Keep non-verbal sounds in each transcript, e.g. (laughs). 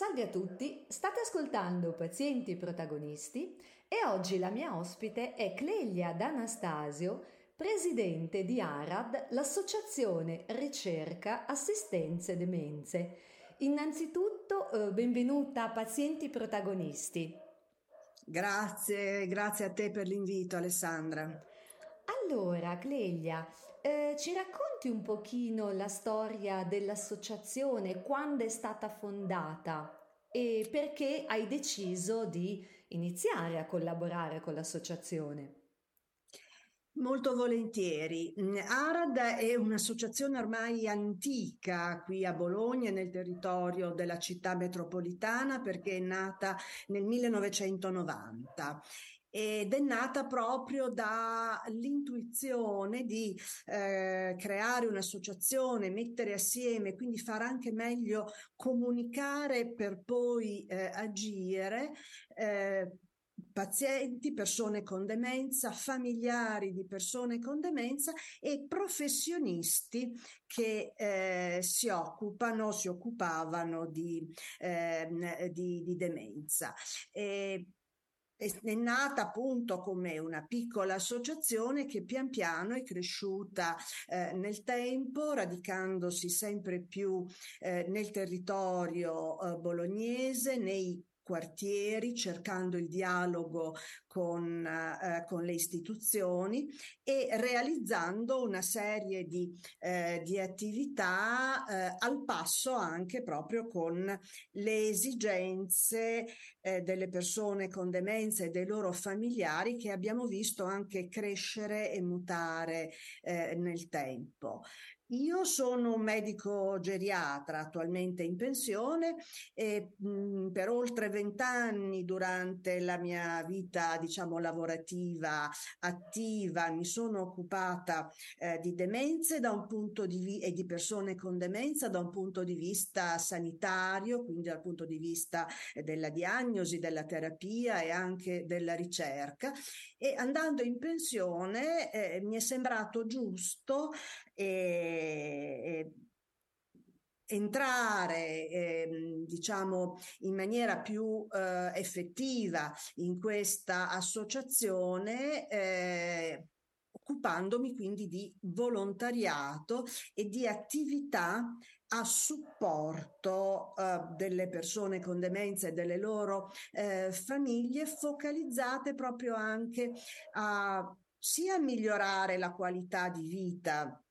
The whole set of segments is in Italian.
Salve a tutti, state ascoltando Pazienti Protagonisti e oggi la mia ospite è Clelia D'Anastasio, presidente di ARAD, l'associazione Ricerca Assistenze Demenze. Innanzitutto eh, benvenuta a Pazienti Protagonisti. Grazie, grazie a te per l'invito Alessandra. Allora, Clelia, eh, ci racconti un pochino la storia dell'associazione, quando è stata fondata e perché hai deciso di iniziare a collaborare con l'associazione? Molto volentieri. ARAD è un'associazione ormai antica qui a Bologna, nel territorio della città metropolitana, perché è nata nel 1990 ed è nata proprio dall'intuizione di eh, creare un'associazione, mettere assieme, quindi far anche meglio comunicare per poi eh, agire. Eh, pazienti, persone con demenza, familiari di persone con demenza e professionisti che eh, si occupano, si occupavano di, eh, di, di demenza. E è nata appunto come una piccola associazione che pian piano è cresciuta eh, nel tempo, radicandosi sempre più eh, nel territorio eh, bolognese, nei quartieri, cercando il dialogo con, eh, con le istituzioni e realizzando una serie di, eh, di attività eh, al passo anche proprio con le esigenze eh, delle persone con demenza e dei loro familiari che abbiamo visto anche crescere e mutare eh, nel tempo. Io sono un medico geriatra attualmente in pensione e mh, per oltre vent'anni durante la mia vita, diciamo, lavorativa attiva mi sono occupata eh, di demenze da un punto di vi- e di persone con demenza da un punto di vista sanitario, quindi dal punto di vista eh, della diagnosi, della terapia e anche della ricerca. E andando in pensione eh, mi è sembrato giusto eh, eh, entrare eh, diciamo in maniera più eh, effettiva in questa associazione eh, occupandomi quindi di volontariato e di attività a supporto eh, delle persone con demenza e delle loro eh, famiglie focalizzate proprio anche a sia migliorare la qualità di vita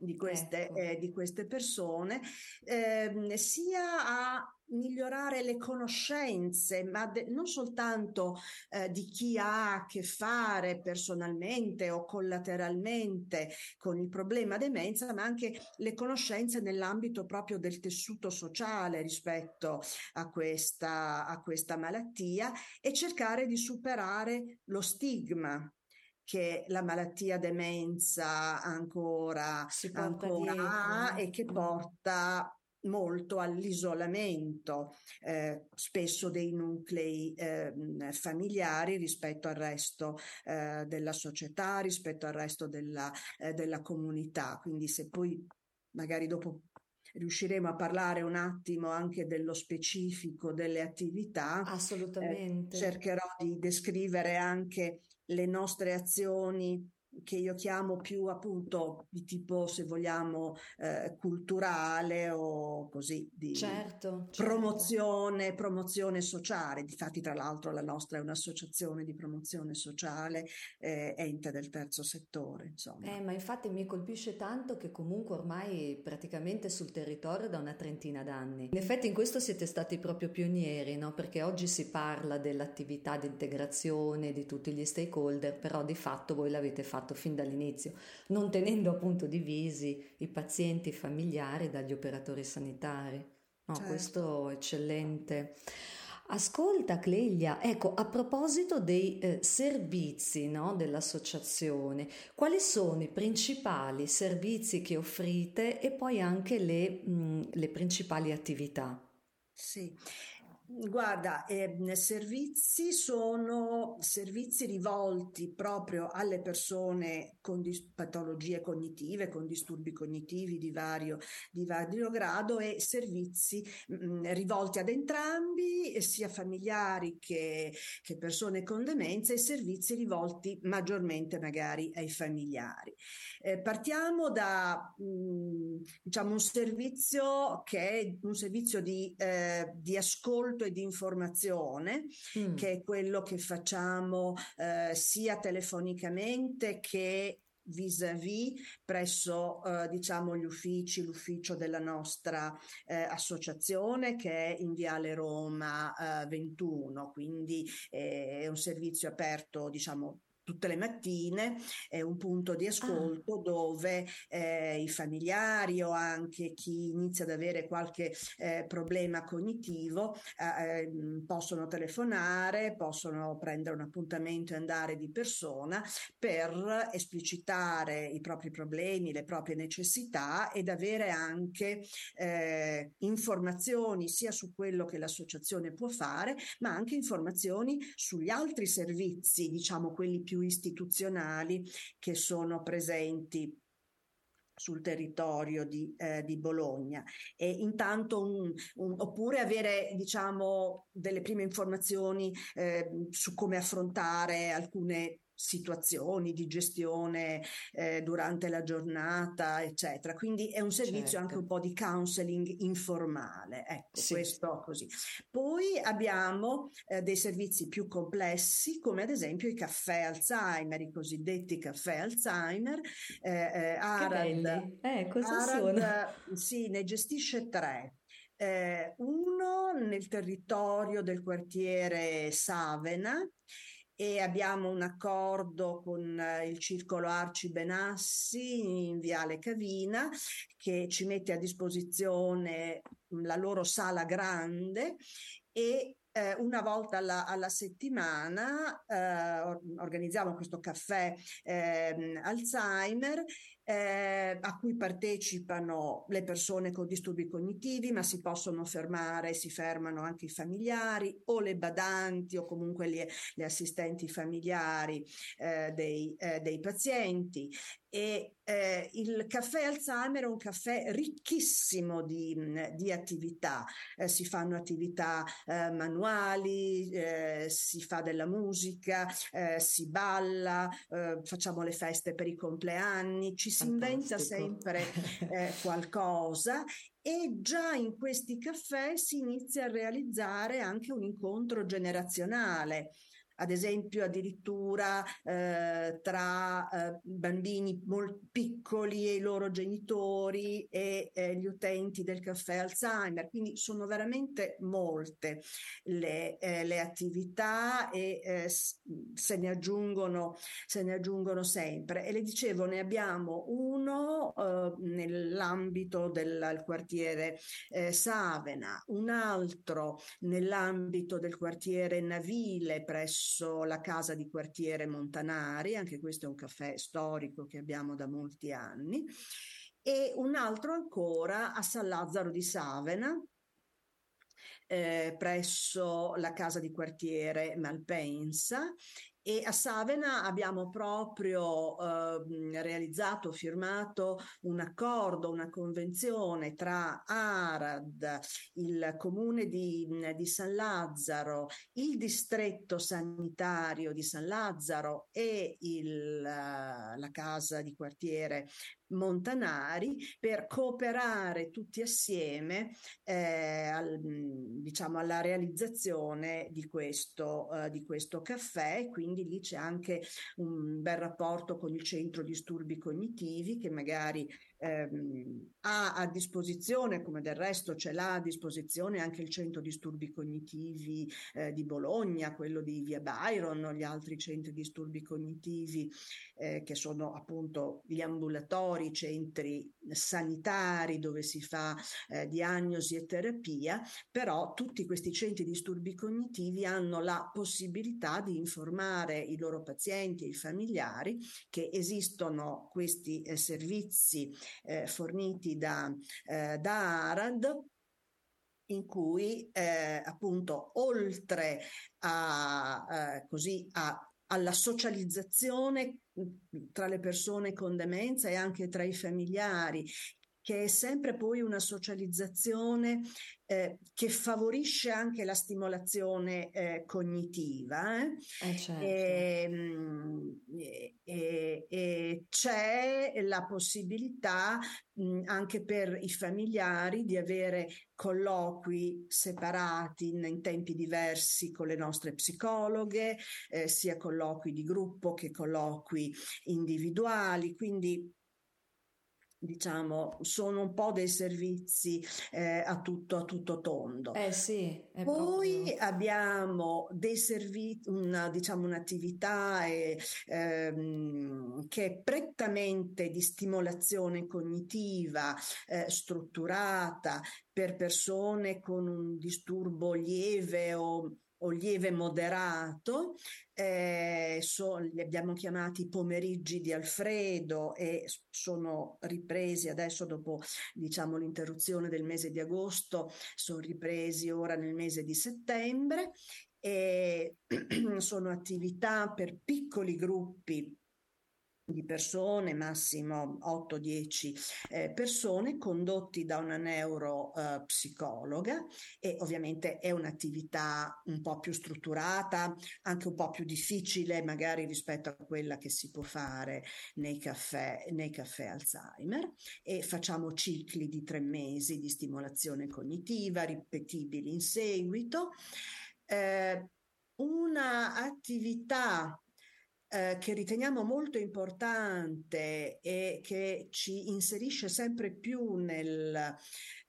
di queste, ecco. eh, di queste persone, eh, sia a migliorare le conoscenze, ma de- non soltanto eh, di chi ha a che fare personalmente o collateralmente con il problema demenza, ma anche le conoscenze nell'ambito proprio del tessuto sociale rispetto a questa, a questa malattia e cercare di superare lo stigma che la malattia demenza ancora, ancora ha e che porta molto all'isolamento eh, spesso dei nuclei eh, familiari rispetto al resto eh, della società, rispetto al resto della, eh, della comunità. Quindi se poi magari dopo riusciremo a parlare un attimo anche dello specifico delle attività. Eh, Assolutamente. Eh, cercherò di descrivere anche le nostre azioni che io chiamo più appunto di tipo, se vogliamo, eh, culturale o così di certo, certo. promozione, promozione sociale. Difatti, tra l'altro, la nostra è un'associazione di promozione sociale, eh, ente del terzo settore. Insomma. Eh, ma infatti mi colpisce tanto che comunque ormai praticamente sul territorio da una trentina d'anni. In effetti in questo siete stati proprio pionieri, no? Perché oggi si parla dell'attività di integrazione di tutti gli stakeholder, però di fatto voi l'avete fatto fatto fin dall'inizio, non tenendo appunto divisi i pazienti familiari dagli operatori sanitari. No, certo. questo è eccellente. Ascolta Cleglia, ecco, a proposito dei eh, servizi no, dell'associazione, quali sono i principali servizi che offrite e poi anche le, mh, le principali attività? Sì, Guarda, eh, servizi sono servizi rivolti proprio alle persone con dis- patologie cognitive, con disturbi cognitivi di vario, di vario grado e servizi mh, mm, rivolti ad entrambi, sia familiari che, che, persone con demenza e servizi rivolti maggiormente magari ai familiari. Eh, partiamo da mh, mm, diciamo un servizio che è un servizio di, eh, di ascolto e di informazione, mm. che è quello che facciamo eh, sia telefonicamente che vis-à-vis presso eh, diciamo gli uffici, l'ufficio della nostra eh, associazione che è in Viale Roma eh, 21, quindi eh, è un servizio aperto diciamo tutte le mattine è un punto di ascolto ah. dove eh, i familiari o anche chi inizia ad avere qualche eh, problema cognitivo eh, ehm, possono telefonare, possono prendere un appuntamento e andare di persona per esplicitare i propri problemi, le proprie necessità ed avere anche eh, informazioni sia su quello che l'associazione può fare, ma anche informazioni sugli altri servizi, diciamo quelli più istituzionali che sono presenti sul territorio di, eh, di, Bologna. E intanto un, un, oppure avere diciamo delle prime informazioni eh, su come affrontare alcune situazioni di gestione eh, durante la giornata, eccetera. Quindi è un servizio certo. anche un po' di counseling informale. Ecco, sì. questo così. Poi abbiamo eh, dei servizi più complessi, come ad esempio i caffè Alzheimer, i cosiddetti caffè Alzheimer. Eh, eh, Arad, eh, cosa Arad, sono? Sì, ne gestisce tre. Eh, uno nel territorio del quartiere Savena e abbiamo un accordo con eh, il Circolo Arci Benassi in Viale Cavina che ci mette a disposizione la loro sala grande e eh, una volta alla, alla settimana eh, organizziamo questo caffè eh, Alzheimer eh, a cui partecipano le persone con disturbi cognitivi, ma si possono fermare, si fermano anche i familiari o le badanti o comunque le, le assistenti familiari eh, dei, eh, dei pazienti e eh, il caffè Alzheimer è un caffè ricchissimo di, di attività, eh, si fanno attività eh, manuali, eh, si fa della musica, eh, si balla, eh, facciamo le feste per i compleanni, ci si inventa sempre (laughs) qualcosa. E già in questi caffè si inizia a realizzare anche un incontro generazionale ad esempio addirittura eh, tra eh, bambini molto piccoli e i loro genitori e eh, gli utenti del caffè Alzheimer. Quindi sono veramente molte le, eh, le attività e eh, se ne, aggiungono, se ne aggiungono sempre. E le dicevo, ne abbiamo uno eh, nell'ambito del quartiere Savena, un altro nell'ambito del quartiere Navile presso presso la casa di quartiere Montanari, anche questo è un caffè storico che abbiamo da molti anni, e un altro ancora a San Lazzaro di Savena, eh, presso la casa di quartiere Malpensa e a Savena abbiamo proprio eh, realizzato, firmato un accordo, una convenzione tra Arad, il comune di, di San Lazzaro, il distretto sanitario di San Lazzaro e il, la casa di quartiere Montanari per cooperare tutti assieme eh, al, diciamo alla realizzazione di questo, uh, di questo caffè. Quindi lì c'è anche un bel rapporto con il centro disturbi cognitivi che magari ehm, ha a disposizione, come del resto ce l'ha a disposizione anche il centro disturbi cognitivi eh, di Bologna, quello di Via Byron, gli altri centri disturbi cognitivi eh, che sono appunto gli ambulatori, centri sanitari dove si fa eh, diagnosi e terapia, però tutti questi centri disturbi cognitivi hanno la possibilità di informare i loro pazienti e i familiari che esistono questi eh, servizi eh, forniti da, eh, da Arad in cui eh, appunto oltre a, eh, così, a, alla socializzazione tra le persone con demenza e anche tra i familiari che è sempre poi una socializzazione eh, che favorisce anche la stimolazione eh, cognitiva. Eh? eh certo. Ehm, e, e, e, c'è la possibilità mh, anche per i familiari di avere colloqui separati in, in tempi diversi con le nostre psicologhe, eh, sia colloqui di gruppo che colloqui individuali. Quindi diciamo, sono un po' dei servizi eh, a, tutto, a tutto tondo. Eh sì, Poi proprio... abbiamo dei servizi, una, diciamo, un'attività eh, ehm, che è prettamente di stimolazione cognitiva eh, strutturata per persone con un disturbo lieve o o lieve moderato, eh, so, li abbiamo chiamati pomeriggi di Alfredo e sono ripresi adesso dopo diciamo, l'interruzione del mese di agosto, sono ripresi ora nel mese di settembre. E (clears throat) sono attività per piccoli gruppi di persone, massimo 8-10 eh, persone, condotti da una neuropsicologa eh, e ovviamente è un'attività un po' più strutturata, anche un po' più difficile magari rispetto a quella che si può fare nei caffè, nei caffè Alzheimer e facciamo cicli di tre mesi di stimolazione cognitiva ripetibili in seguito. Eh, una attività eh, che riteniamo molto importante e che ci inserisce sempre più nel,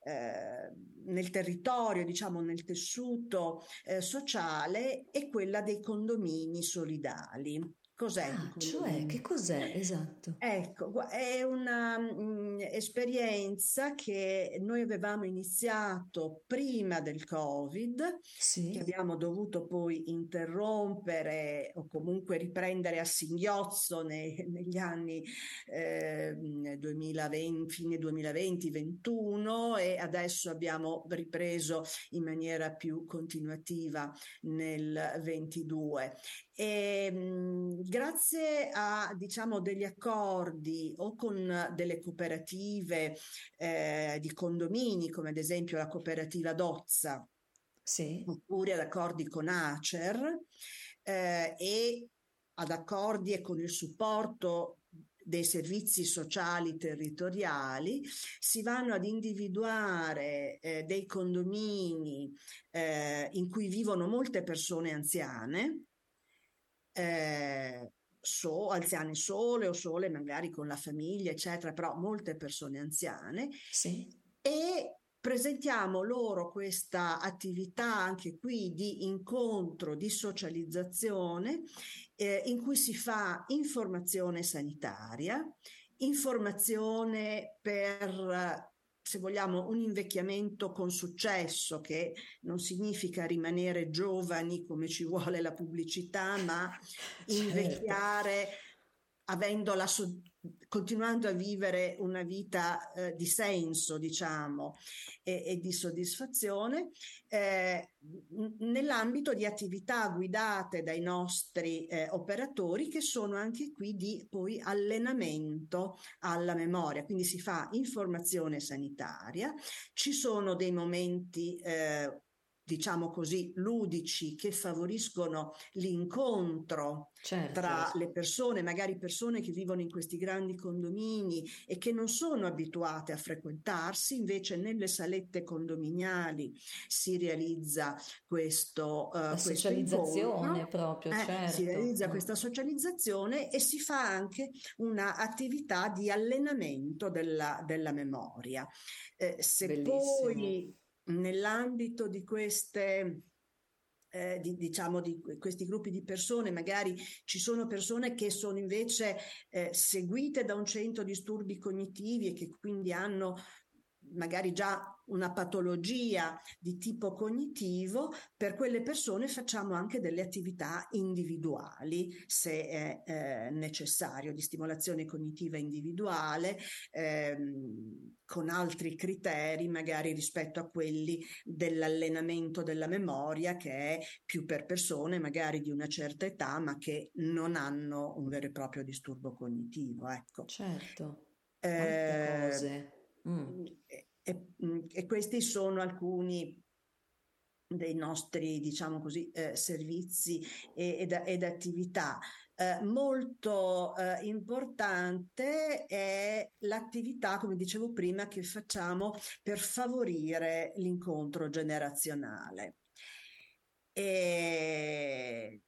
eh, nel territorio, diciamo nel tessuto eh, sociale, è quella dei condomini solidali. Cos'è? Ah, cioè, che cos'è? Esatto. Ecco, è un'esperienza mm, che noi avevamo iniziato prima del Covid, sì. che abbiamo dovuto poi interrompere o comunque riprendere a singhiozzo nei, negli anni eh, 2020, fine 2020-21 e adesso abbiamo ripreso in maniera più continuativa nel 22. E, mh, grazie a diciamo degli accordi o con delle cooperative eh, di condomini, come ad esempio la cooperativa Dozza, sì. oppure ad accordi con Acer eh, e ad accordi e con il supporto dei servizi sociali territoriali, si vanno ad individuare eh, dei condomini eh, in cui vivono molte persone anziane, eh, so, anziane sole o sole magari con la famiglia, eccetera, però molte persone anziane. Sì. E presentiamo loro questa attività anche qui di incontro, di socializzazione, eh, in cui si fa informazione sanitaria, informazione per se vogliamo, un invecchiamento con successo, che non significa rimanere giovani come ci vuole la pubblicità, ma certo. invecchiare avendo la, so- continuando a vivere una vita eh, di senso, diciamo, e, e di soddisfazione, eh, nell'ambito di attività guidate dai nostri eh, operatori che sono anche qui di poi allenamento alla memoria. Quindi si fa informazione sanitaria, ci sono dei momenti eh, diciamo così, ludici che favoriscono l'incontro certo. tra le persone, magari persone che vivono in questi grandi condomini e che non sono abituate a frequentarsi, invece nelle salette condominiali si realizza questo, uh, La socializzazione incontro. proprio, eh, certo. Si realizza questa socializzazione e si fa anche un'attività di allenamento della, della memoria. Eh, se Bellissimo. poi nell'ambito di queste eh, di, diciamo di questi gruppi di persone, magari ci sono persone che sono invece eh, seguite da un centro disturbi cognitivi e che quindi hanno magari già una patologia di tipo cognitivo, per quelle persone facciamo anche delle attività individuali, se è eh, necessario, di stimolazione cognitiva individuale, ehm, con altri criteri magari rispetto a quelli dell'allenamento della memoria, che è più per persone magari di una certa età, ma che non hanno un vero e proprio disturbo cognitivo. Ecco. Certo. Eh, cose. Mm. E, mm, e, questi sono alcuni dei nostri, diciamo così, eh, servizi ed, ed attività. Eh, molto eh, importante è l'attività, come dicevo prima, che facciamo per favorire l'incontro generazionale. E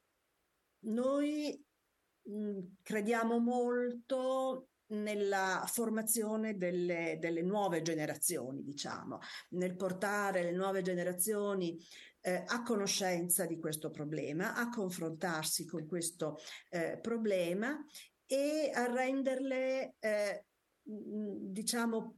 noi mh, mm, crediamo molto nella formazione delle, delle, nuove generazioni, diciamo, nel portare le nuove generazioni eh, a conoscenza di questo problema, a confrontarsi con questo eh, problema e a renderle, eh, diciamo,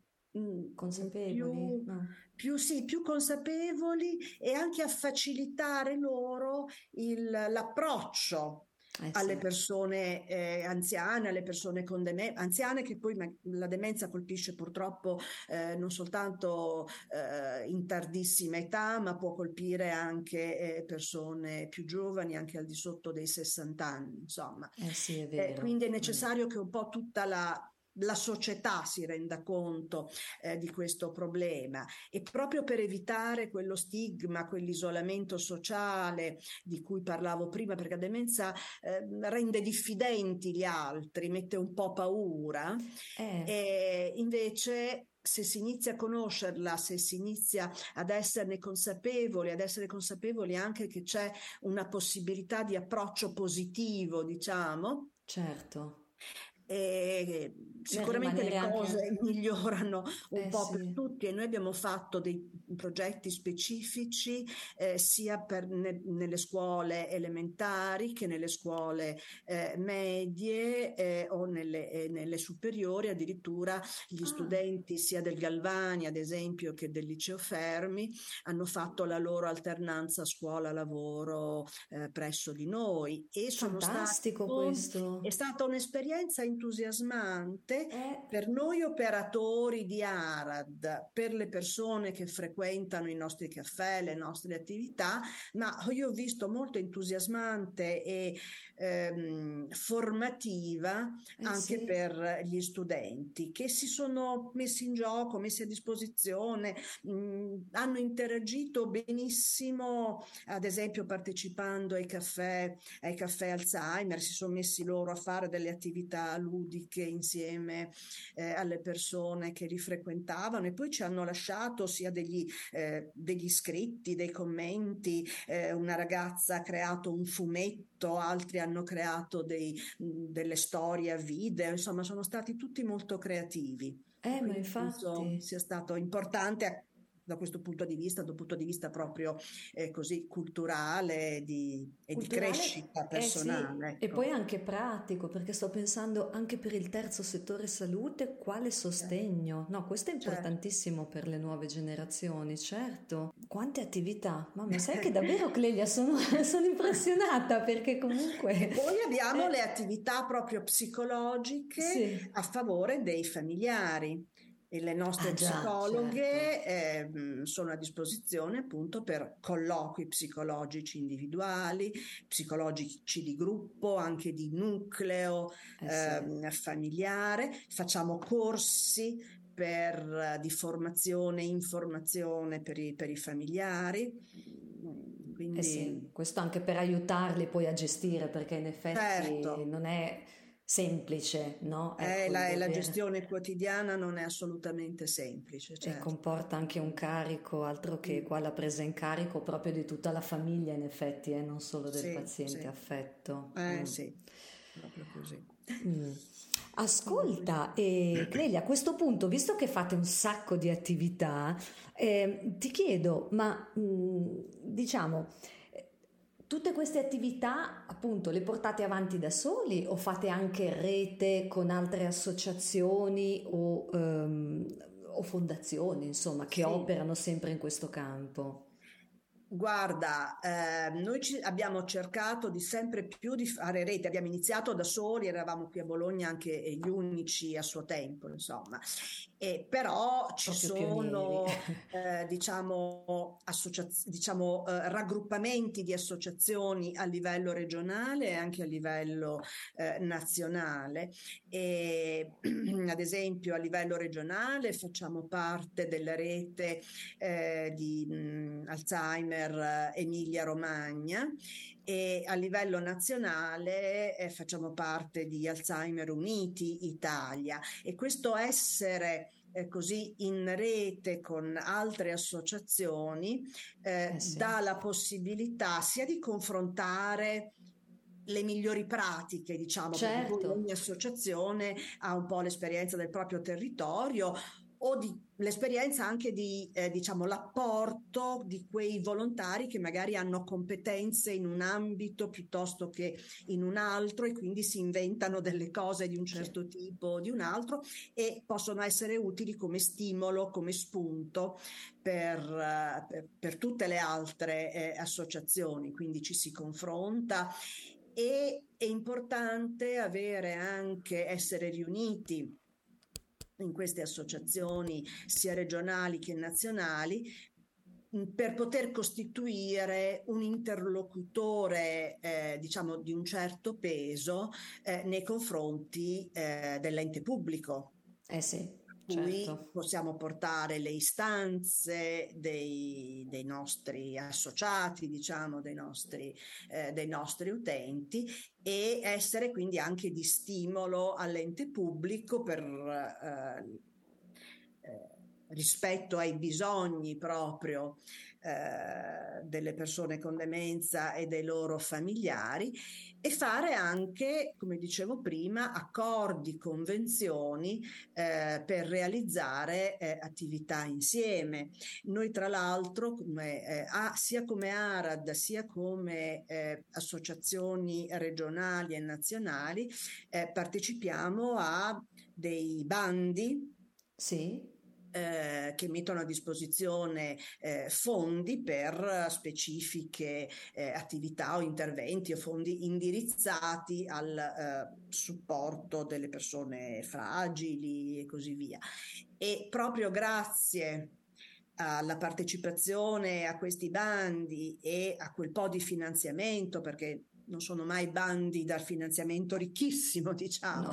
consapevoli, più, no. più, sì, più consapevoli e anche a facilitare loro il, l'approccio eh alle sì. persone eh, anziane, alle persone con demenza, anziane che poi ma- la demenza colpisce purtroppo eh, non soltanto eh, in tardissima età, ma può colpire anche eh, persone più giovani, anche al di sotto dei 60 anni, insomma. Eh sì, è quindi è necessario che un po' tutta la la società si renda conto eh, di questo problema e proprio per evitare quello stigma, quell'isolamento sociale di cui parlavo prima, perché la demenza eh, rende diffidenti gli altri, mette un po' paura, eh. e invece se si inizia a conoscerla, se si inizia ad esserne consapevoli, ad essere consapevoli anche che c'è una possibilità di approccio positivo, diciamo. Certo e sicuramente le cose anche... (laughs) migliorano un eh, po' sì. per tutti e noi abbiamo fatto dei progetti specifici eh, sia per ne, nelle scuole elementari che nelle scuole eh, medie eh, o nelle, eh, nelle, superiori addirittura gli ah. studenti sia del Galvani ad esempio che del liceo Fermi hanno fatto la loro alternanza scuola-lavoro eh, presso di noi e Fantastico sono stati, questo è stata un'esperienza entusiasmante eh. per noi operatori di Arad, per le persone che frequentano i nostri caffè, le nostre attività, ma io ho visto molto entusiasmante e ehm, formativa eh anche sì. per gli studenti che si sono messi in gioco, messi a disposizione, mh, hanno interagito benissimo, ad esempio partecipando ai caffè, ai caffè Alzheimer, si sono messi loro a fare delle attività ludiche insieme eh, alle persone che li frequentavano e poi ci hanno lasciato sia degli, eh, degli scritti, dei commenti, eh, una ragazza ha creato un fumetto, altri hanno creato dei, delle storie video, insomma sono stati tutti molto creativi. Eh, ma infatti sia stato importante da questo punto di vista, dal punto di vista proprio eh, così culturale di, e culturale, di crescita personale. Eh sì. ecco. E poi anche pratico, perché sto pensando anche per il terzo settore salute, quale sostegno? No, questo è certo. importantissimo certo. per le nuove generazioni, certo. Quante attività? Mamma, (laughs) sai che davvero Clelia sono, (laughs) sono impressionata perché comunque... E poi abbiamo (laughs) eh. le attività proprio psicologiche sì. a favore dei familiari e le nostre ah, psicologhe certo. eh, sono a disposizione appunto per colloqui psicologici individuali, psicologici di gruppo, anche di nucleo eh, eh, familiare, facciamo corsi per, di formazione informazione per i, per i familiari. Quindi... Eh sì, questo anche per aiutarli poi a gestire perché in effetti certo. non è semplice, no? Eh, ecco, la, la, gestione quotidiana non è assolutamente semplice. Certo. E comporta anche un carico, altro che mm. qua la presa in carico proprio di tutta la famiglia, in effetti, eh, non solo del sì, paziente sì. affetto. Eh mm. sì, proprio così. Mm. Ascolta, eh, Clelia, a questo punto, visto che fate un sacco di attività, eh, ti chiedo, ma mh, mm, diciamo, Tutte queste attività appunto le portate avanti da soli o fate anche rete con altre associazioni o, um, o fondazioni, insomma, che sì. operano sempre in questo campo? Guarda, eh, noi ci, abbiamo cercato di sempre più di fare rete, abbiamo iniziato da soli, eravamo qui a Bologna anche gli unici a suo tempo, insomma, e però ci sono eh, (laughs) diciamo, associaz- diciamo eh, raggruppamenti di associazioni a livello regionale e anche a livello eh, nazionale. E (clears throat) ad esempio a livello regionale facciamo parte della rete eh, di mh, Alzheimer eh, Emilia Romagna e a livello nazionale eh, facciamo parte di Alzheimer Uniti Italia e questo essere eh, così in rete con altre associazioni eh, eh sì. dà la possibilità sia di confrontare le migliori pratiche, diciamo, certo. ogni associazione ha un po' l'esperienza del proprio territorio o di, l'esperienza anche di, eh, diciamo, l'apporto di quei volontari che magari hanno competenze in un ambito piuttosto che in un altro e quindi si inventano delle cose di un certo tipo o di un altro e possono essere utili come stimolo, come spunto per, per, per tutte le altre eh, associazioni. Quindi ci si confronta e è importante avere anche, essere riuniti in queste associazioni sia regionali che nazionali per poter costituire un interlocutore eh, diciamo di un certo peso eh, nei confronti eh, dell'ente pubblico. Eh sì cui certo. possiamo portare le istanze dei, dei nostri associati, diciamo, dei nostri, eh, dei nostri utenti e essere quindi anche di stimolo all'ente pubblico per eh, eh, rispetto ai bisogni proprio eh, delle persone con demenza e dei loro familiari e fare anche, come dicevo prima, accordi, convenzioni eh, per realizzare eh, attività insieme. Noi tra l'altro, come, eh, a, sia come ARAD sia come eh, associazioni regionali e nazionali, partecipiamo a dei bandi sì eh, che mettono a disposizione eh, fondi per specifiche eh, attività o interventi o fondi indirizzati al eh, supporto delle persone fragili e così via. E proprio grazie alla partecipazione a questi bandi e a quel po' di finanziamento, perché non sono mai bandi dal finanziamento ricchissimo, (laughs) diciamo,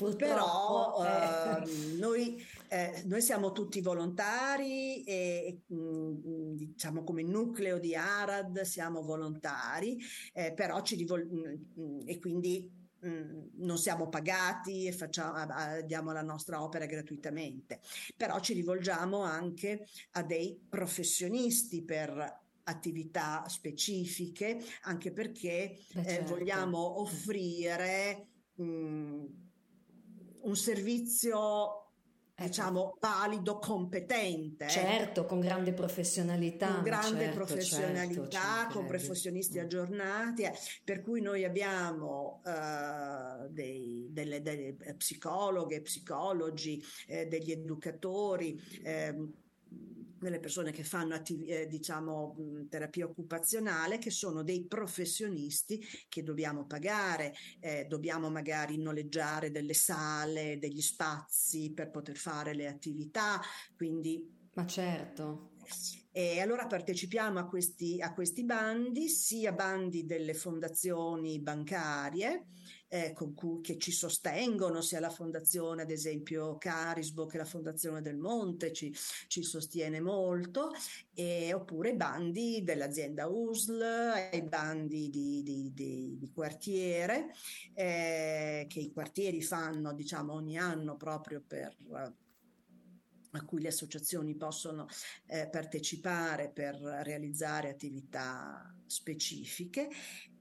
no, però eh. eh, (laughs) noi, eh, noi, siamo tutti volontari e mh, mm, diciamo come nucleo di Arad siamo volontari, eh, però ci rivol- mh, mm, e quindi mm, non siamo pagati e facciamo, diamo la nostra opera gratuitamente, però ci rivolgiamo anche a dei professionisti per attività specifiche, anche perché Beh, eh, certo. vogliamo offrire mh, mm, un servizio ecco. diciamo valido, competente. Certo, con grande professionalità. Con grande certo, professionalità, certo, con professionisti mm. aggiornati, eh, per cui noi abbiamo uh, dei, delle, delle, psicologhe, psicologi, eh, degli educatori. Delle persone che fanno attiv- eh, diciamo mh, terapia occupazionale che sono dei professionisti che dobbiamo pagare, eh, dobbiamo magari noleggiare delle sale, degli spazi per poter fare le attività, quindi ma certo. E allora partecipiamo a questi, a questi bandi, sia bandi delle fondazioni bancarie, eh, cui, che ci sostengono, sia la fondazione ad esempio Carisbo che la fondazione del Monte ci, ci sostiene molto, e, oppure bandi dell'azienda USL, i bandi di, di, di, di quartiere eh, che i quartieri fanno diciamo ogni anno proprio per a cui le associazioni possono eh, partecipare per realizzare attività specifiche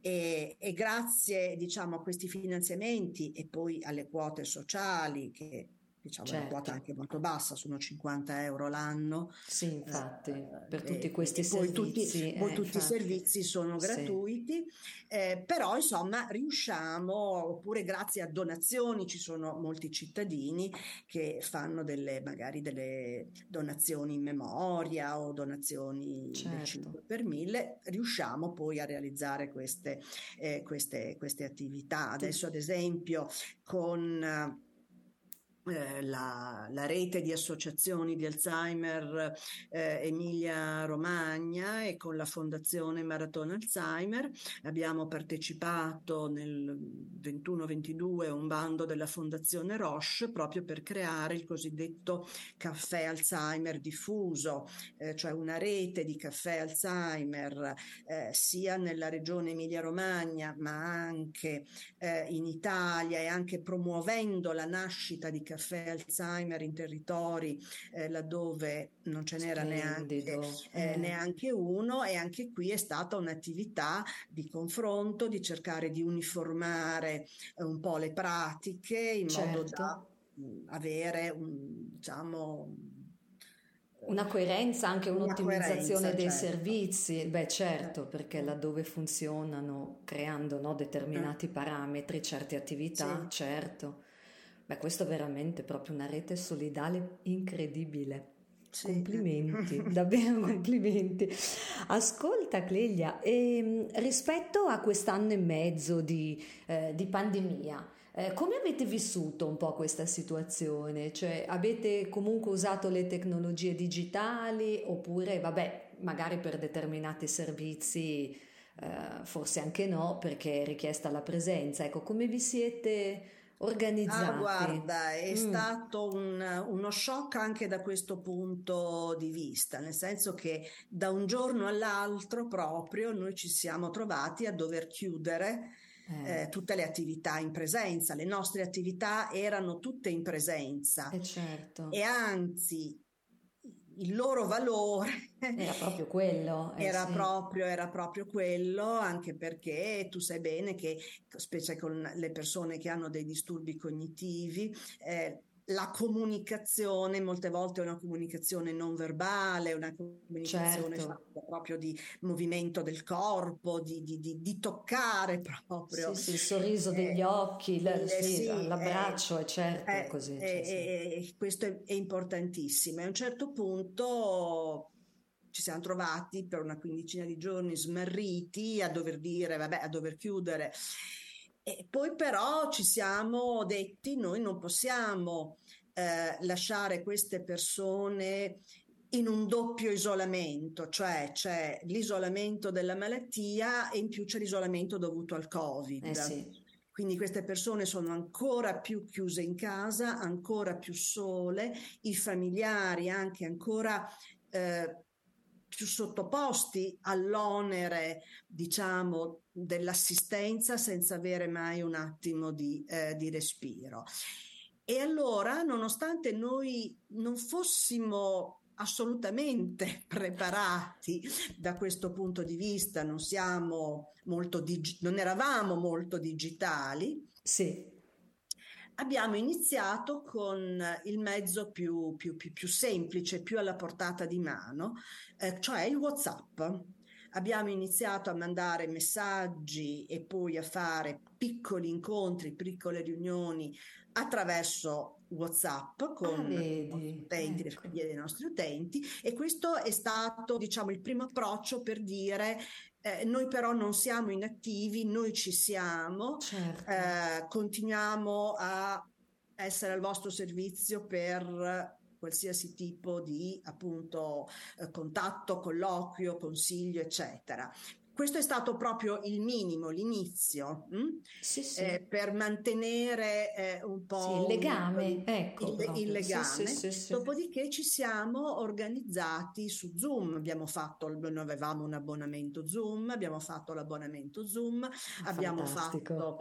e, e grazie diciamo, a questi finanziamenti e poi alle quote sociali che diciamo certo. una quota anche molto bassa, sono 50 euro l'anno. Sì, infatti, eh, per tutti questi servizi. Tutti, poi tutti i servizi sono gratuiti, sì. eh, però insomma riusciamo, oppure grazie a donazioni, ci sono molti cittadini che fanno delle, magari delle donazioni in memoria o donazioni certo. 5 per 1000, riusciamo poi a realizzare queste, eh, queste, queste attività. Adesso ad esempio con eh, la, la, rete di associazioni di Alzheimer eh, Emilia Romagna e con la Fondazione Maratona Alzheimer abbiamo partecipato nel 21-22 a un bando della Fondazione Roche proprio per creare il cosiddetto caffè Alzheimer diffuso, eh, cioè una rete di caffè Alzheimer eh, sia nella regione Emilia Romagna ma anche eh, in Italia e anche promuovendo la nascita di caffè Alzheimer in territori eh, laddove non ce n'era neanche, eh, neanche, uno e anche qui è stata un'attività di confronto, di cercare di uniformare eh, un po' le pratiche in certo. modo da mm, avere un, diciamo, una coerenza, anche un'ottimizzazione dei certo. servizi, beh certo, perché laddove funzionano, creando no, determinati mm. parametri, certe attività, sì. certo. Beh, questo è veramente proprio una rete solidale incredibile. Sì. Complimenti, (laughs) davvero complimenti. Ascolta Cleglia, ehm, rispetto a quest'anno e mezzo di, eh, di pandemia, eh, come avete vissuto un po' questa situazione? Cioè, avete comunque usato le tecnologie digitali oppure, vabbè, magari per determinati servizi, eh, forse anche no, perché è richiesta la presenza. Ecco, come vi siete organizzati. Ah, guarda, è mm. stato un, uno shock anche da questo punto di vista, nel senso che da un giorno all'altro proprio noi ci siamo trovati a dover chiudere eh. Eh, tutte le attività in presenza, le nostre attività erano tutte in presenza eh certo. e anzi il loro valore era proprio quello. Eh, era, sì. proprio, era, proprio, quello, anche perché tu sai bene che, specie con le persone che hanno dei disturbi cognitivi, eh, la comunicazione molte volte è una comunicazione non verbale, una comunicazione certo. proprio di movimento del corpo, di, di, di, di toccare proprio. Sì, sì, il sorriso degli eh, occhi, eh, sì, l'abbraccio, è certo, eh, così. Eh, cioè, questo è, è importantissimo. A un certo punto ci siamo trovati per una quindicina di giorni smarriti a dover dire, vabbè, a dover chiudere. E poi però ci siamo detti, noi non possiamo eh, lasciare queste persone in un doppio isolamento, cioè c'è l'isolamento della malattia e in più c'è l'isolamento dovuto al Covid. Eh sì. Quindi queste persone sono ancora più chiuse in casa, ancora più sole, i familiari anche ancora eh, più sottoposti all'onere, diciamo, dell'assistenza senza avere mai un attimo di, eh, di respiro. E allora, nonostante noi non fossimo assolutamente (laughs) preparati da questo punto di vista, non siamo molto digi- non eravamo molto digitali. Sì. Abbiamo iniziato con il mezzo più, più, più, più semplice, più alla portata di mano, eh, cioè il WhatsApp. Abbiamo iniziato a mandare messaggi e poi a fare piccoli incontri, piccole riunioni attraverso WhatsApp con ah, vedi, utenti, ecco. le famiglie dei nostri utenti e questo è stato diciamo il primo approccio per dire eh, noi però non siamo inattivi, noi ci siamo, certo. eh, continuiamo a essere al vostro servizio per qualsiasi tipo di appunto eh, contatto, colloquio, consiglio, eccetera. Questo è stato proprio il minimo, l'inizio, hm? sì, sì. Eh, per mantenere eh, un po' sì, il legame. Un, ecco, il, il legame. Dopodiché ci siamo organizzati su Zoom, abbiamo fatto, noi avevamo un abbonamento Zoom, abbiamo fatto l'abbonamento Zoom, abbiamo fatto...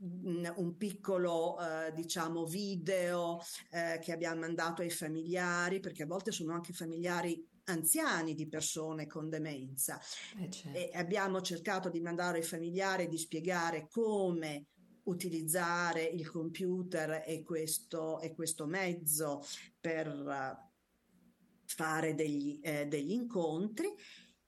Eh, un piccolo eh, diciamo video eh, che abbiamo mandato ai familiari perché a volte sono anche familiari anziani di persone con demenza. Eh certo. e abbiamo cercato di mandare ai familiari di spiegare come utilizzare il computer e questo, e questo mezzo per fare degli, eh, degli incontri.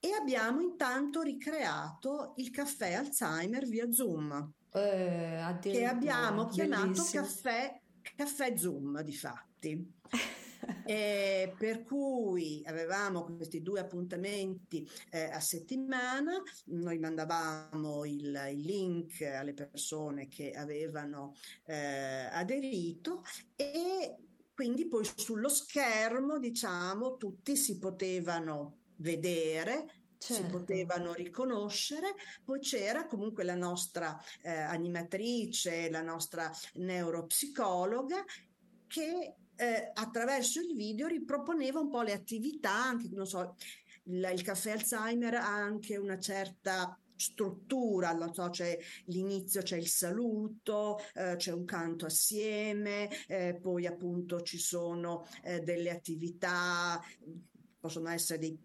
E abbiamo intanto ricreato il caffè Alzheimer via Zoom, eh, che abbiamo chiamato caffè, caffè Zoom di fatti. (laughs) E per cui avevamo questi due appuntamenti eh, a settimana, noi mandavamo il, il, link alle persone che avevano eh, aderito e quindi poi sullo schermo, diciamo, tutti si potevano vedere Certo. si potevano riconoscere, poi c'era comunque la nostra eh, animatrice, la nostra neuropsicologa che eh, attraverso il video riproponeva un po' le attività, anche non so, il, il caffè Alzheimer ha anche una certa struttura, non so, c'è l'inizio, c'è il saluto, eh, c'è un canto assieme, eh, poi appunto ci sono eh, delle attività, possono essere dei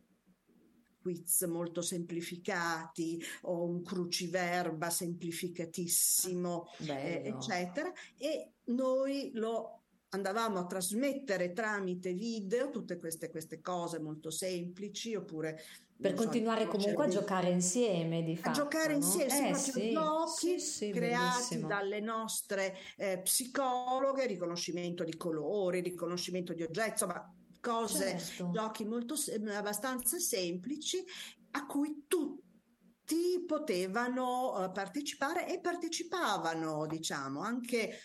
quiz molto semplificati o un cruciverba semplificatissimo, eh, eccetera, e noi lo andavamo a trasmettere tramite video tutte queste, queste cose molto semplici oppure per continuare so, comunque a giocare insieme di fatto. A giocare no? insieme, eh, sì, giochi sì, sì, creati bellissimo. dalle nostre eh, psicologhe, riconoscimento di colori, riconoscimento di oggetti, insomma cose, certo. giochi molto abbastanza semplici a cui tutti potevano uh, partecipare e partecipavano, diciamo, anche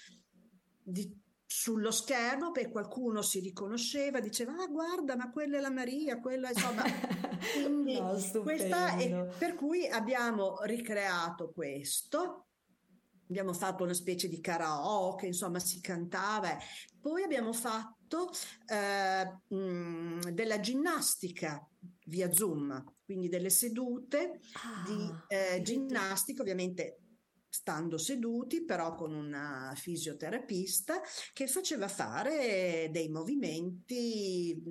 di sullo schermo per qualcuno si riconosceva, diceva ah guarda ma quella è la Maria, quella insomma. (laughs) Quindi no, questa è, per cui abbiamo ricreato questo abbiamo fatto una specie di karaoke insomma si cantava. Poi abbiamo fatto eh, mh, della ginnastica via Zoom quindi delle sedute ah, di eh, ginnastica ovviamente stando seduti, però con una fisioterapista che faceva fare dei movimenti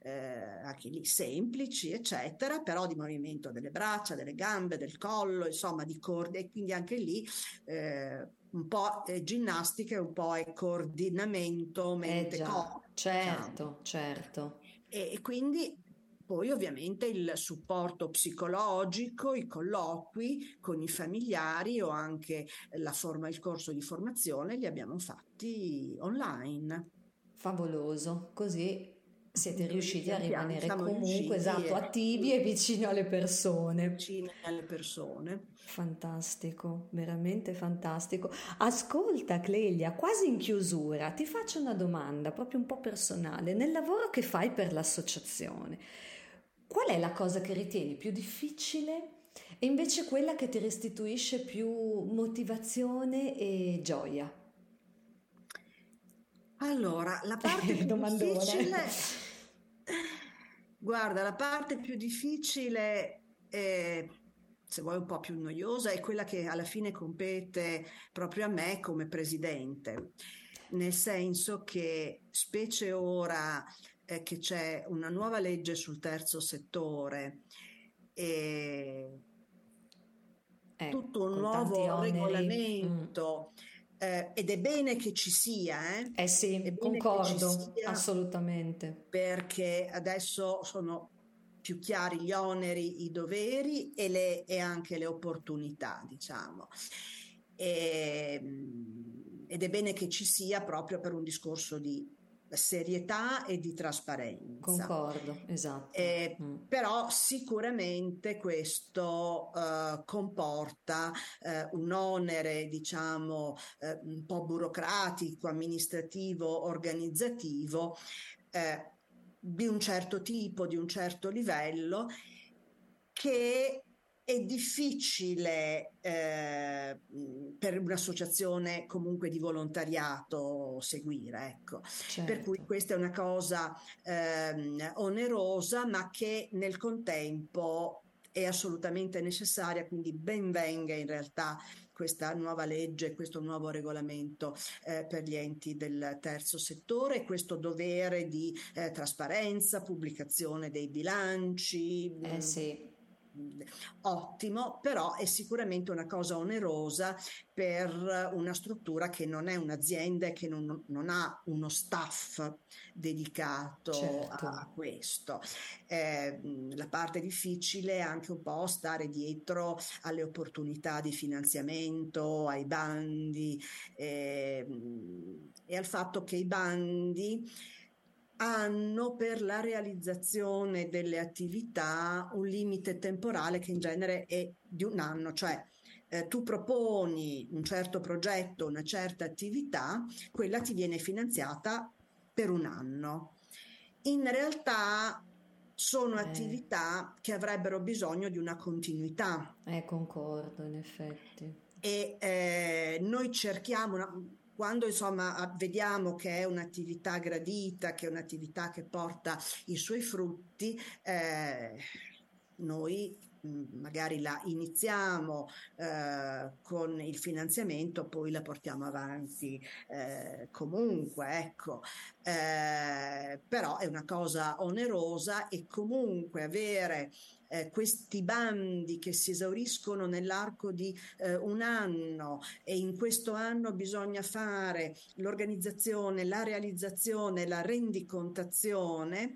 eh, anche lì semplici, eccetera, però di movimento delle braccia, delle gambe, del collo, insomma, di corde, e quindi anche lì eh, un po' è ginnastica e un po' è coordinamento mente-corpo. Eh certo, diciamo. certo. E, e quindi poi ovviamente il supporto psicologico, i colloqui con i familiari o anche la forma, il corso di formazione li abbiamo fatti online. Favoloso, così siete riusciti a rimanere comunque esatto, attivi e vicini alle persone. Vicini alle persone. Fantastico, veramente fantastico. Ascolta Clelia, quasi in chiusura, ti faccio una domanda proprio un po' personale. Nel lavoro che fai per l'associazione, Qual è la cosa che ritieni più difficile e invece quella che ti restituisce più motivazione e gioia? Allora, la (laughs) parte più difficile... Guarda, la parte più difficile è, se vuoi un po' più noiosa, è quella che alla fine compete proprio a me come presidente, nel senso che specie ora è che c'è una nuova legge sul terzo settore e ecco, tutto un nuovo regolamento. Mm. Eh, ed è bene che ci sia, eh? Eh sì, concordo, assolutamente. Perché adesso sono più chiari gli oneri, i doveri e, le, e anche le opportunità, diciamo. E, ed è bene che ci sia proprio per un discorso di serietà e di trasparenza. Concordo, esatto. Eh, mm. Però sicuramente questo eh, comporta eh, un onere, diciamo, eh, un po' burocratico, amministrativo, organizzativo eh, di un certo tipo, di un certo livello che è difficile eh, per un'associazione comunque di volontariato seguire, ecco. Certo. Per cui questa è una cosa eh, onerosa, ma che nel contempo è assolutamente necessaria, quindi ben venga in realtà questa nuova legge, questo nuovo regolamento eh, per gli enti del terzo settore, questo dovere di eh, trasparenza, pubblicazione dei bilanci. Eh sì ottimo, però è sicuramente una cosa onerosa per una struttura che non è un'azienda e che non, non ha uno staff dedicato certo. a questo. Eh, la parte difficile è anche un po' stare dietro alle opportunità di finanziamento, ai bandi eh, e al fatto che i bandi hanno per la realizzazione delle attività un limite temporale che in genere è di un anno, cioè eh, tu proponi un certo progetto, una certa attività, quella ti viene finanziata per un anno. In realtà sono eh. attività che avrebbero bisogno di una continuità. Eh, concordo, in effetti. E eh, noi cerchiamo, una, quando insomma vediamo che è un'attività gradita, che è un'attività che porta i suoi frutti, eh, noi magari la iniziamo eh, con il finanziamento, poi la portiamo avanti eh, comunque, ecco. Eh, però è una cosa onerosa e comunque avere eh, questi bandi che si esauriscono nell'arco di eh, un anno e in questo anno bisogna fare l'organizzazione, la realizzazione, la rendicontazione,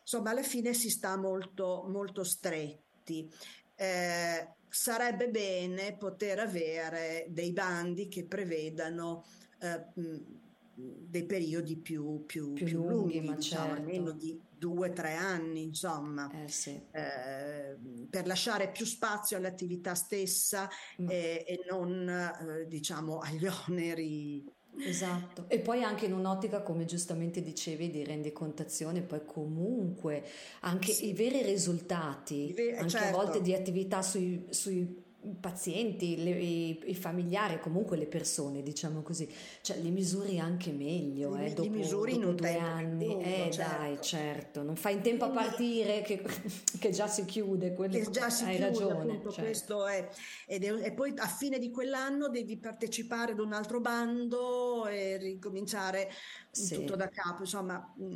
insomma alla fine si sta molto, molto stretti. Eh, sarebbe bene poter avere dei bandi che prevedano eh, dei periodi più, più, più, più lunghi, lunghi diciamo, certo. almeno di due o tre anni, insomma, eh, sì. eh, per lasciare più spazio all'attività stessa mm. e, e, non, eh, diciamo, agli (laughs) oneri. Esatto, e poi anche in un'ottica, come giustamente dicevi, di rendicontazione, poi comunque anche sì. i veri risultati, I ver- anche certo. a volte di attività sui, sui pazienti, le, i, i, familiari, comunque le persone, diciamo così, cioè li misuri anche meglio, li, eh, dopo, misuri dopo due anni. Lungo, eh certo. dai, certo, non fai in tempo a partire che, (laughs) che già si chiude, quello, che già si hai chiude, ragione. Appunto, certo. questo è, ed è, e poi a fine di quell'anno devi partecipare ad un altro bando e ricominciare sì. tutto da capo, insomma... Mh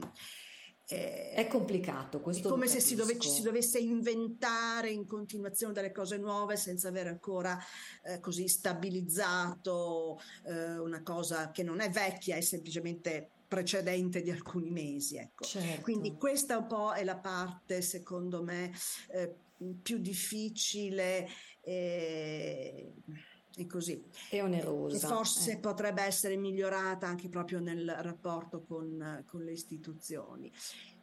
eh, è complicato questo. È come se si, dove, si, dovesse inventare in continuazione delle cose nuove senza avere ancora eh, così stabilizzato eh, una cosa che non è vecchia, è semplicemente precedente di alcuni mesi. Ecco. Certo. Quindi questa un po' è la parte, secondo me, eh, più difficile. Eh, e così. È onerosa. E forse eh. potrebbe essere migliorata anche proprio nel rapporto con, con le istituzioni.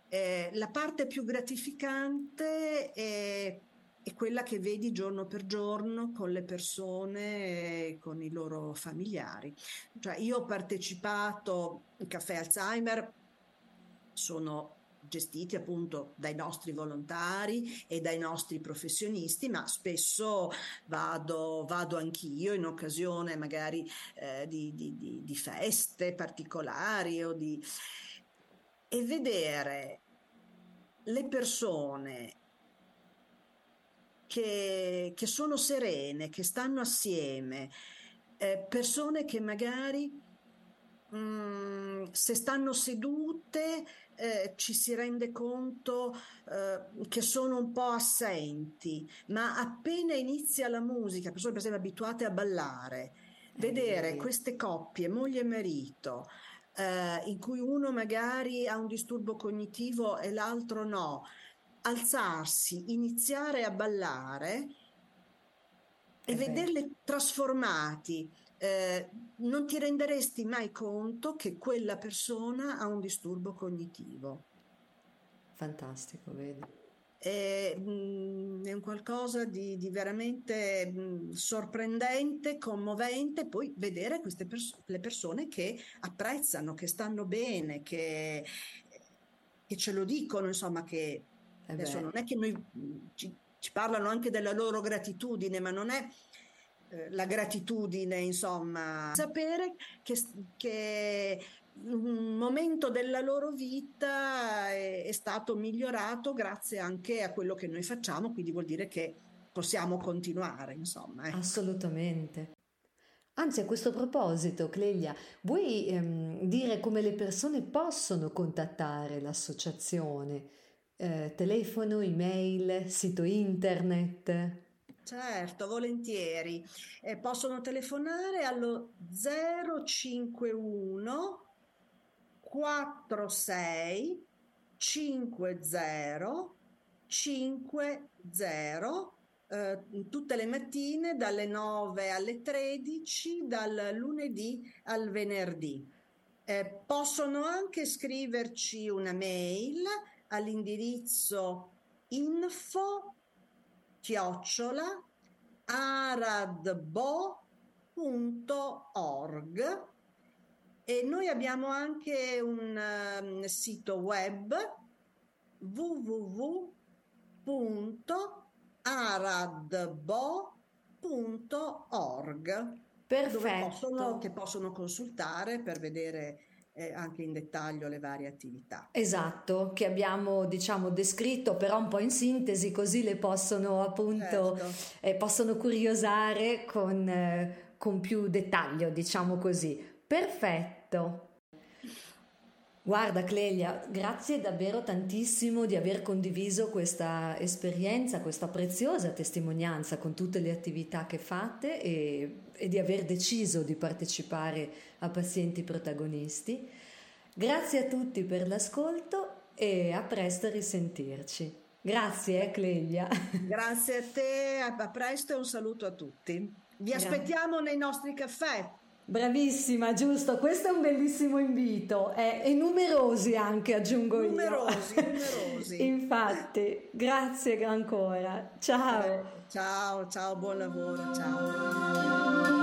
Eh, la parte più gratificante è, è, quella che vedi giorno per giorno con le persone, con i loro familiari. Cioè, io ho partecipato al Caffè Alzheimer, sono gestiti appunto dai nostri volontari e dai nostri professionisti, ma spesso vado, vado anch'io in occasione magari eh, di, di, di, di, feste particolari o di... e vedere le persone che, che sono serene, che stanno assieme, eh, persone che magari mh, mm, se stanno sedute eh, ci si rende conto eh, che sono un po' assenti, ma appena inizia la musica, persone per esempio abituate a ballare, vedere eh, queste coppie, moglie e marito, eh, in cui uno magari ha un disturbo cognitivo e l'altro no, alzarsi, iniziare a ballare e vederli trasformati eh, non ti renderesti mai conto che quella persona ha un disturbo cognitivo. Fantastico, vedi. È, mh, mm, è un qualcosa di, di veramente mh, mm, sorprendente, commovente, poi vedere queste pers- le persone che apprezzano, che stanno bene, che, che ce lo dicono, insomma, che eh adesso non è che noi ci, ci parlano anche della loro gratitudine, ma non è eh, la gratitudine, insomma, sapere che, che un momento della loro vita è, è, stato migliorato grazie anche a quello che noi facciamo, quindi vuol dire che possiamo continuare, insomma. Eh. Assolutamente. Anzi, a questo proposito, Clelia, vuoi ehm, dire come le persone possono contattare l'associazione Eh, telefono, email, sito internet? Certo, volentieri. Eh, possono telefonare allo 051 46 50 50 eh, tutte le mattine dalle 9 alle 13, dal lunedì al venerdì. Eh, possono anche scriverci una mail all'indirizzo info chiocciola aradbo.org e noi abbiamo anche un um, sito web www.aradbo.org Perfetto. Possono, che possono consultare per vedere eh, anche in dettaglio le varie attività. Esatto, che abbiamo diciamo descritto però un po' in sintesi così le possono appunto certo. eh, possono curiosare con, eh, con più dettaglio diciamo così. Perfetto. Guarda Clelia, grazie davvero tantissimo di aver condiviso questa esperienza, questa preziosa testimonianza con tutte le attività che fate e, e di aver deciso di partecipare a pazienti protagonisti. Grazie a tutti per l'ascolto e a presto a risentirci. Grazie eh, Clelia. (laughs) Grazie a te, a presto e un saluto a tutti. Vi aspettiamo nei nostri caffè. Bravissima, giusto, questo è un bellissimo invito eh, e numerosi anche aggiungo numerosi, io. Numerosi, (laughs) Infatti, grazie ancora. Ciao. Eh, ciao, ciao, buon lavoro, ciao.